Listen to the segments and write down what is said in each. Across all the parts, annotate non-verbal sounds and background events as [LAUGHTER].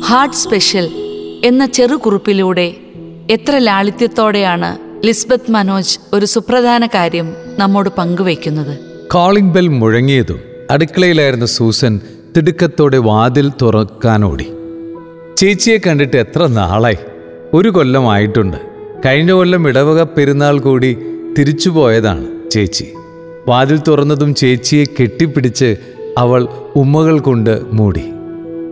Heart special എന്ന ചെറുകുറിപ്പിലൂടെ എത്ര ലാളിത്യത്തോടെയാണ് ലിസ്ബത്ത് മനോജ് ഒരു സുപ്രധാന കാര്യം നമ്മോട് പങ്കുവയ്ക്കുന്നത്. കോളിംഗ് ബെൽ മുഴങ്ങിയതും അടുക്കളയിലായിരുന്ന സൂസൻ തിടുക്കത്തോടെ വാതിൽ തുറക്കാനോടി. ചേച്ചിയെ കണ്ടിട്ട് എത്ര നാളായി? ഒരു കൊല്ലമായിട്ടുണ്ട് കഴിഞ്ഞ കൊല്ലം ഇടവക പെരുന്നാൾ കൂടി തിരിച്ചുപോയതാണ് ചേച്ചി. വാതിൽ തുറന്നതും ചേച്ചിയെ കെട്ടിപ്പിടിച്ച് അവൾ ഉമ്മകൾ കൊണ്ട് മൂടി.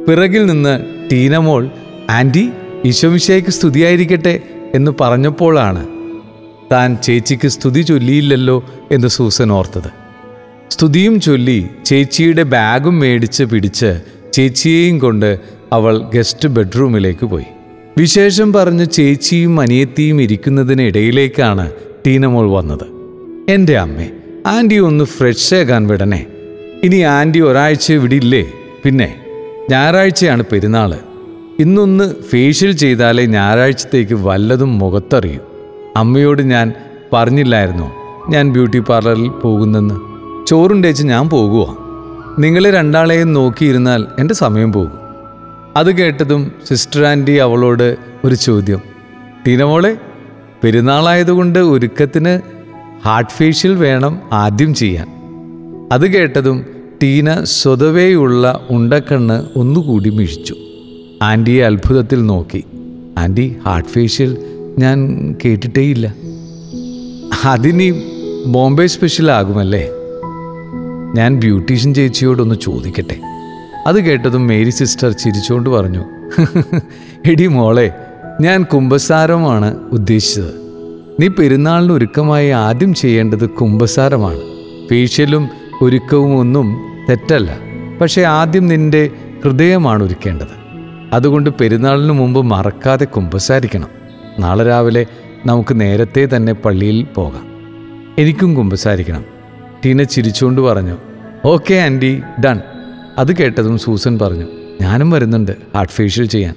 പിറകിൽ നിന്ന് ടീനമോൾ ആന്റി ഈശോമിശയ്ക്ക് സ്തുതിയായിരിക്കട്ടെ എന്ന് പറഞ്ഞപ്പോഴാണ് താൻ ചേച്ചിക്ക് സ്തുതി ചൊല്ലിയില്ലല്ലോ എന്ന് സൂസൻ ഓർത്തത്. സ്തുതിയും ചൊല്ലി ചേച്ചിയുടെ ബാഗും മേടിച്ച് പിടിച്ച് ചേച്ചിയെയും കൊണ്ട് അവൾ ഗസ്റ്റ് ബെഡ്റൂമിലേക്ക് പോയി. വിശേഷം പറഞ്ഞ് ചേച്ചിയും അനിയത്തിയും ഇരിക്കുന്നതിനിടയിലേക്കാണ് ടീനമോൾ വന്നത്. എന്റെ അമ്മേ ആന്റി ഒന്ന് ഫ്രഷ് ആകാൻ വിടണേ. ഇനി ആന്റി ഒരാഴ്ച വിടില്ലേ പിന്നെ ഞായറാഴ്ചയാണ് പെരുന്നാൾ ഇന്നൊന്ന് ഫേഷ്യൽ ചെയ്താലേ ഞായറാഴ്ചത്തേക്ക് വല്ലതും മുഖത്തറിയും. അമ്മയോട് ഞാൻ പറഞ്ഞില്ലായിരുന്നു? ഞാൻ ബ്യൂട്ടി പാർലറിൽ പോകുന്നെന്ന്. ചോറുണ്ടേച്ച് ഞാൻ പോകുക നിങ്ങളെ രണ്ടാളെയും നോക്കിയിരുന്നാൽ എന്റെ സമയം പോകും. അത് കേട്ടതും സിസ്റ്റർ ആന്റി അവളോട് ഒരു ചോദ്യം. ടീനമോളെ പെരുന്നാളായതുകൊണ്ട് ഒരുക്കത്തിന് ഹാർട്ട് ഫേഷ്യൽ വേണം ആദ്യം ചെയ്യാൻ. അത് കേട്ടതും ടീന സ്വതവേയുള്ള ഉണ്ടക്കണ്ണ് ഒന്നുകൂടി മിഴിച്ചു. ആന്റിയെ അത്ഭുതത്തിൽ നോക്കി. ആന്റി ഹാർട്ട് ഫേഷ്യൽ ഞാൻ കേട്ടിട്ടേയില്ല. അതിനി ബോംബെ സ്പെഷ്യൽ ആകുമല്ലേ? ഞാൻ ബ്യൂട്ടീഷ്യൻ ചേച്ചിയോടൊന്ന് ചോദിക്കട്ടെ. അത് കേട്ടതും മേരി സിസ്റ്റർ ചിരിച്ചുകൊണ്ട് പറഞ്ഞു [LAUGHS] എടി മോളെ ഞാൻ കുംഭസാരമാണ് ഉദ്ദേശിച്ചത്. നീ പെരുന്നാളിന് ഒരുക്കമായി ആദ്യം ചെയ്യേണ്ടത് കുംഭസാരമാണ്. ഫേഷ്യലും ഒരുക്കവും ഒന്നും തെറ്റല്ല. പക്ഷേ ആദ്യം നിന്റെ ഹൃദയമാണ് ഒരുക്കേണ്ടത്. അതുകൊണ്ട് പെരുന്നാളിന് മുമ്പ് മറക്കാതെ കുമ്പസാരിക്കണം. നാളെ രാവിലെ നമുക്ക് നേരത്തെ തന്നെ പള്ളിയിൽ പോകാം. എനിക്കും കുമ്പസാരിക്കണം. ടീന ചിരിച്ചുകൊണ്ട് പറഞ്ഞു ഓക്കെ ആന്റി ഡൺ. അത് കേട്ടതും സൂസൻ പറഞ്ഞു ഞാനും വരുന്നുണ്ട് ഹാർട്ട് ഫേഷ്യൽ ചെയ്യാൻ.